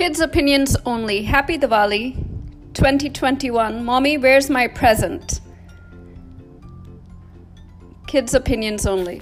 Kids' opinions only. Happy Diwali 2021. Mommy, where's my present? Kids' opinions only.